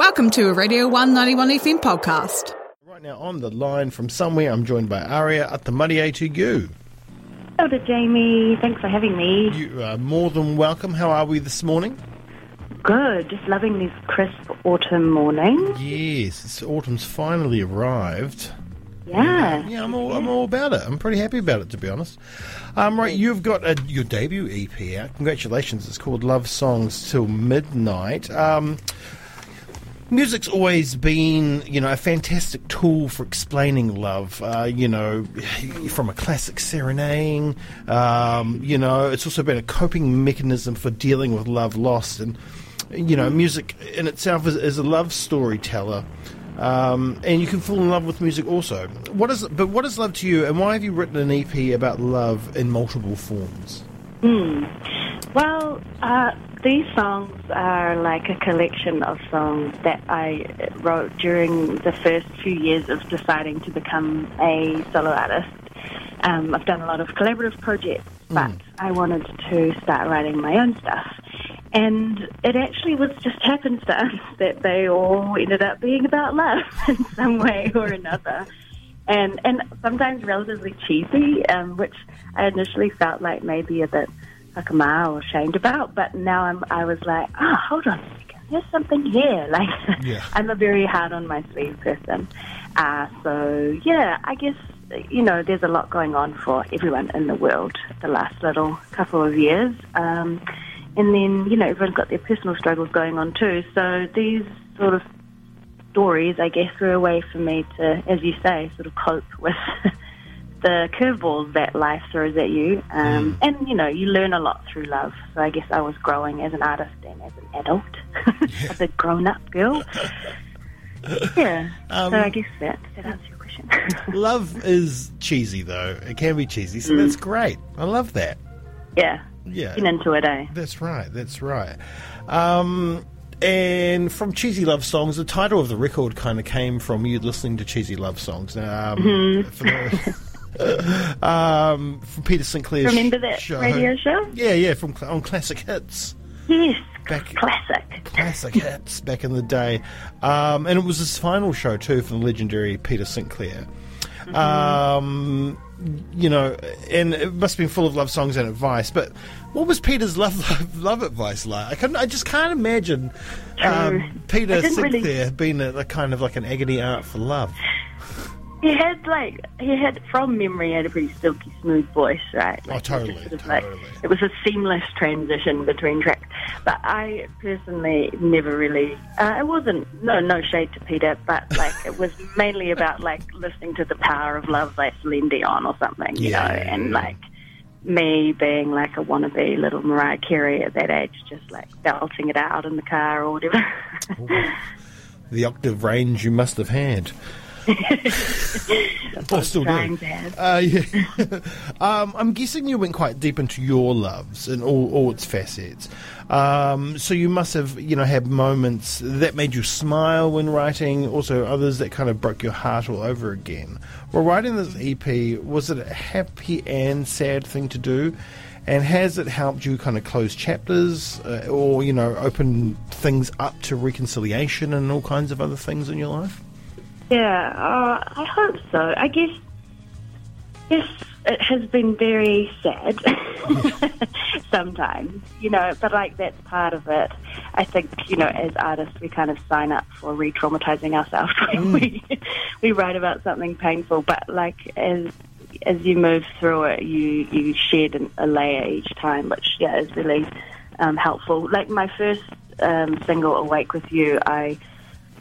Welcome to a Radio 191 FM podcast. Right now on the line from somewhere, I'm joined by Aria at the Muddy to you. Hello, to Jamie. Thanks for having me. You are more than welcome. How are we this morning? Good. Just loving this crisp autumn morning. Yes, it's, autumn's finally arrived. Yeah. Yeah, I'm all, I'm all about it. I'm pretty happy about it, to be honest. Um, right, you've got a, your debut EP out. Congratulations. It's called Love Songs Till Midnight. Um, music's always been, you know, a fantastic tool for explaining love. Uh, you know, from a classic serenading, um, you know, it's also been a coping mechanism for dealing with love lost. And, you know, music in itself is, is a love storyteller. Um, and you can fall in love with music also. What is, but what is love to you, and why have you written an EP about love in multiple forms? Well, uh, these songs are like a collection of songs that I wrote during the first few years of deciding to become a solo artist. Um, I've done a lot of collaborative projects, but I wanted to start writing my own stuff. And it actually was just happenstance that they all ended up being about love in some way or another. And and sometimes relatively cheesy, um, which I initially felt like maybe a bit like a mile ashamed about, but now I'm I was like, oh, hold on a second, there's something here. Like Yeah. I'm a very hard on my sleeve person. Uh, so yeah, I guess you know there's a lot going on for everyone in the world the last little couple of years. Um, and then, you know, everyone's got their personal struggles going on too. So these sort of stories, I guess, were a way for me to, as you say, sort of cope with the curveballs that life throws at you. Um, And, you know, you learn a lot through love. So I guess I was growing as an artist and as an adult, as a grown up girl. Yeah. Um, so I guess that, that answers your question. Love is cheesy, though. It can be cheesy, so that's great. I love that. yeah. Yeah. Get into it, eh? That's right. That's right. Um, and from cheesy love songs, the title of the record kind of came from you listening to cheesy love songs. Um, for the, um, from Peter Sinclair's Remember that show. radio show? Yeah, yeah, from on Classic Hits. Yes. Back- Classic. Classic hits back in the day. Um, and it was his final show, too, from the legendary Peter Sinclair. Um, you know, and it must have been full of love songs and advice. But what was Peter's love love, love advice like? I, I just can't imagine um, Peter Sinclair really- being a, a kind of like an agony art for love. He had like he had from memory he had a pretty silky smooth voice, right? Oh, totally, it was sort of totally. Like, it was a seamless transition between tracks. But I personally never really. Uh, it wasn't no no shade to Peter, but like it was mainly about like listening to the power of love, like Celine Dion or something, you Yeah, know, yeah, and yeah. like me being like a wannabe little Mariah Carey at that age, just like belting it out in the car or whatever. The octave range you must have had. Or still trying do. to. Uh, yeah. um, I'm guessing you went quite deep into your loves and all, all its facets. Um, so you must have, you know, had moments that made you smile when writing. Also, others that kind of broke your heart all over again. Well, writing this EP was it a happy and sad thing to do? And has it helped you kind of close chapters, uh, or you know, open things up to reconciliation and all kinds of other things in your life? Yeah, uh, I hope so. I guess, yes, it has been very sad sometimes, you know, but like that's part of it. I think, you know, as artists, we kind of sign up for re traumatizing ourselves when we, we write about something painful, but like as as you move through it, you, you shed a layer each time, which, yeah, is really um, helpful. Like my first um, single, Awake With You, I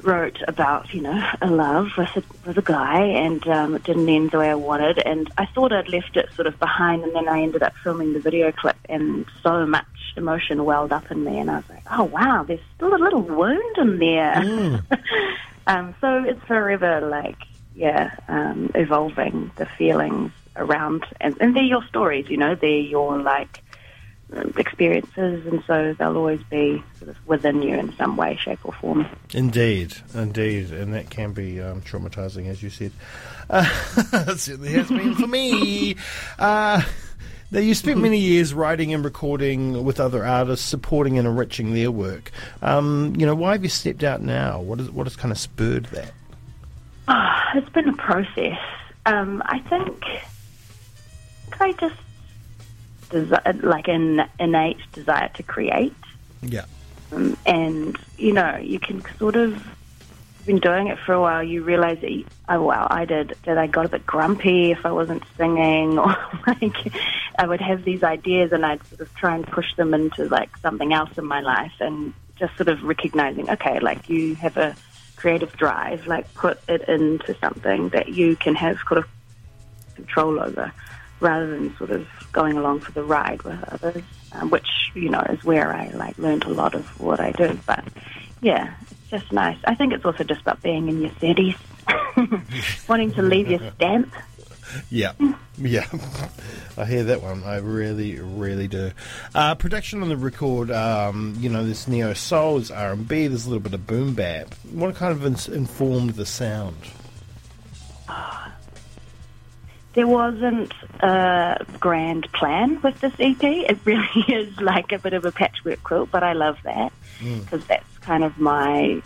wrote about, you know, a love with a, with a guy, and um, it didn't end the way I wanted. And I thought I'd left it sort of behind, and then I ended up filming the video clip, and so much emotion welled up in me, and I was like, oh wow, there's still a little wound in there. um, so it's forever like, yeah, um, evolving the feelings around, and, and they're your stories, you know, they're your like experiences, and so they'll always be sort of within you in some way, shape, or form. Indeed, indeed, and that can be um, traumatizing, as you said. Uh, it certainly has been for me. Uh, Now, you spent many years writing and recording with other artists, supporting and enriching their work. Um, you know, why have you stepped out now? What, is, what has kind of spurred that? Oh, it's been a process. Um, I think I just desi- like an innate desire to create, Yeah. um, and you know, you can sort of been doing it for a while. You realize that, you, oh wow, I did that. I got a bit grumpy if I wasn't singing, or like I would have these ideas and I'd sort of try and push them into like something else in my life, and just sort of recognizing, okay, like you have a creative drive, like put it into something that you can have sort of control over rather than sort of going along for the ride with others, um, which, you know, is where I like learned a lot of what I do. But yeah, it's just nice. I think it's also just about being in your 30s, wanting to leave your stamp. Yeah, yeah. I hear that one. I really, really do. Uh, production on the record, um, you know, there's neo soul, R and B, there's a little bit of boom bap. What kind of ins- informed the sound? There wasn't a grand plan with this EP. It really is like a bit of a patchwork quilt, but I love that because that's kind of my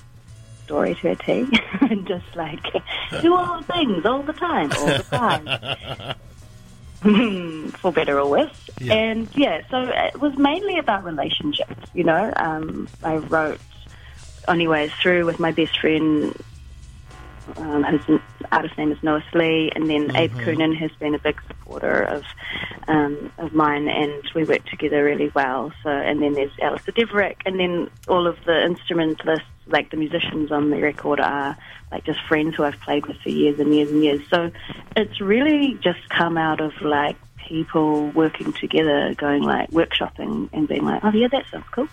story to a T. and just like do all the things all the time, all the time. For better or worse. Yeah. And yeah, so it was mainly about relationships, you know. Um, I wrote Only Ways Through with my best friend um, whose artist name is Noah Slee, and then Abe Coonan has been a big supporter of um, of mine, and we work together really well. So, and then there's Alistair Deverick, and then all of the instrumentalists, like the musicians on the record, are like just friends who I've played with for years and years and years. So, it's really just come out of like people working together, going like workshopping, and being like, oh yeah, that sounds cool.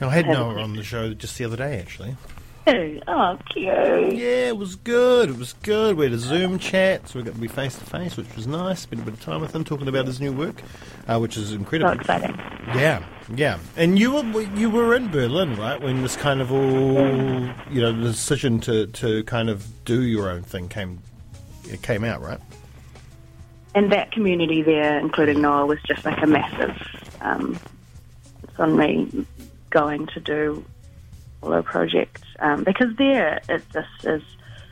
I had Noah on the show just the other day, actually. Oh, cute. Yeah, it was good. It was good. We had a Zoom chat, so we got to be face to face, which was nice. Spent a bit of time with him talking about his new work, uh, which is incredible. So exciting. Yeah, yeah. And you were you were in Berlin, right? When this kind of all you know the decision to, to kind of do your own thing came it came out, right? and that community there, including Noah, was just like a massive. Um, it's on me going to do a project um, because there it just is.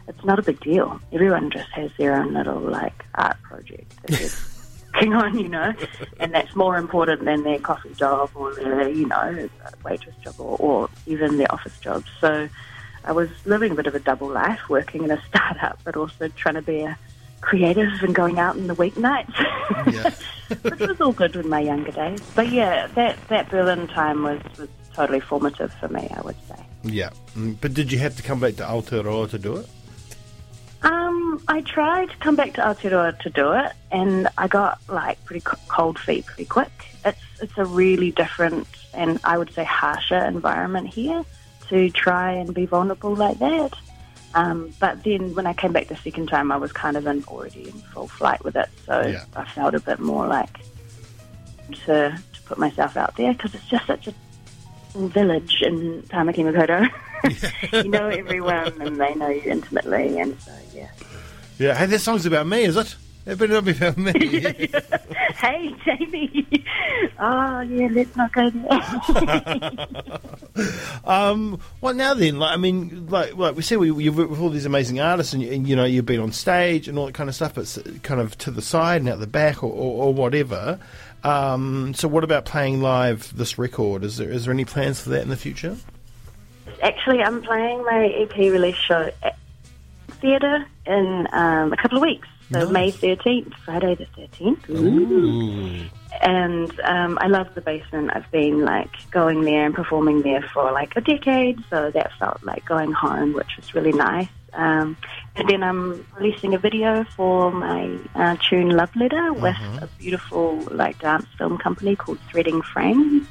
It's not a big deal. Everyone just has their own little like art project that they're working on, you know, and that's more important than their coffee job or their, you know, waitress job or, or even their office job. So I was living a bit of a double life, working in a startup, but also trying to be a creative and going out in the weeknights, Yeah. which was all good in my younger days. But yeah, that that Berlin time was was totally formative for me. I would say. Yeah. Mm, But did you have to come back to Aotearoa to do it? Um, I tried to come back to Aotearoa to do it, and I got like pretty cold feet pretty quick. It's it's a really different and I would say harsher environment here to try and be vulnerable like that. Um, but then when I came back the second time, I was kind of in already in full flight with it, so Yeah. I felt a bit more like to to put myself out there because it's just such a village in Tamaki Makaurau. you know everyone, and they know you intimately, and so yeah. Yeah. Hey, this song's about me, is it? It better not be about me. hey, Jamie. Oh, yeah, let's not go there. Um, well, now then, like I mean, like like we said, we, you've worked with all these amazing artists, and, you- and you know you've been on stage and all that kind of stuff, but it's kind of to the side and out the back or, or, or whatever. Um, so, what about playing live this record? Is there is there any plans for that in the future? Actually, I'm playing my EP release show at theatre in um, a couple of weeks. So Nice. May 13th, Friday the 13th. Ooh. And um, I love the basement. I've been like going there and performing there for like a decade, so that felt like going home, which was really nice. Um, and then I'm releasing a video for my uh, tune Love Letter with a beautiful like dance film company called Threading Frames.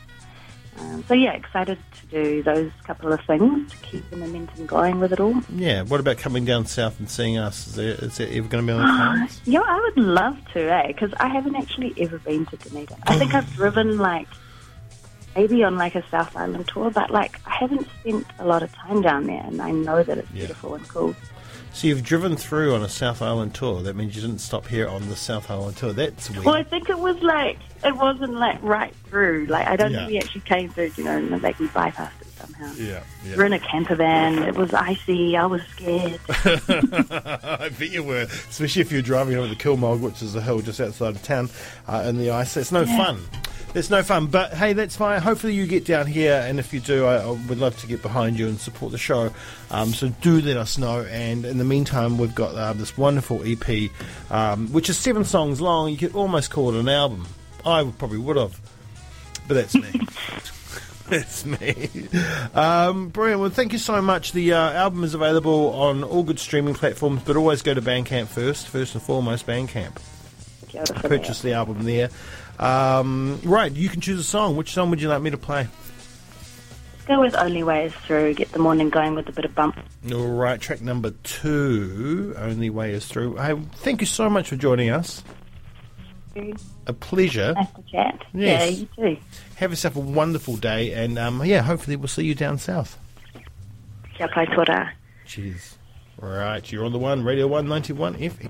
Um, so yeah, excited to do those couple of things to keep the momentum going with it all. Yeah. What about coming down south and seeing us? Is, there, is that ever going to be on the cards? Yeah, I would love to, eh? Because I haven't actually ever been to Dunedin. I think I've driven like maybe on like a South Island tour, but like I haven't spent a lot of time down there, and I know that it's Yeah. beautiful and cool. So you've driven through on a South Island tour. That means you didn't stop here on the South Island tour. That's weird. Well, I think it was like it wasn't like right through. Like I don't Yeah. think we actually came through. You know, and like we bypassed it somehow. yeah, We're in a camper van. It was icy. I was scared. I bet you were, especially if you're driving over the Kilmog, which is a hill just outside of town, uh, in the ice. It's no Yeah. fun. It's no fun. But hey, that's fine. Hopefully you get down here, and if you do, I, I would love to get behind you and support the show. Um, so do let us know. And in the meantime, we've got uh, this wonderful EP, um, which is seven songs long. You could almost call it an album. I would, probably would have, but that's me. That's me. Um, brilliant. Well, thank you so much. The uh, album is available on all good streaming platforms, but always go to Bandcamp first. First and foremost, Bandcamp. Kia ora for Purchase the album there. Um, right, you can choose a song. Which song would you like me to play? Go with Only Way Is Through. Get the morning going with a bit of bump. All right, track number two. Only way is through. Hey, thank you so much for joining us. A pleasure. Nice to chat. Yes. Yeah, you too. Have yourself a wonderful day, and um, yeah, hopefully we'll see you down south. Kia pai. Cheers. Right, you're on the one, Radio 191 FM.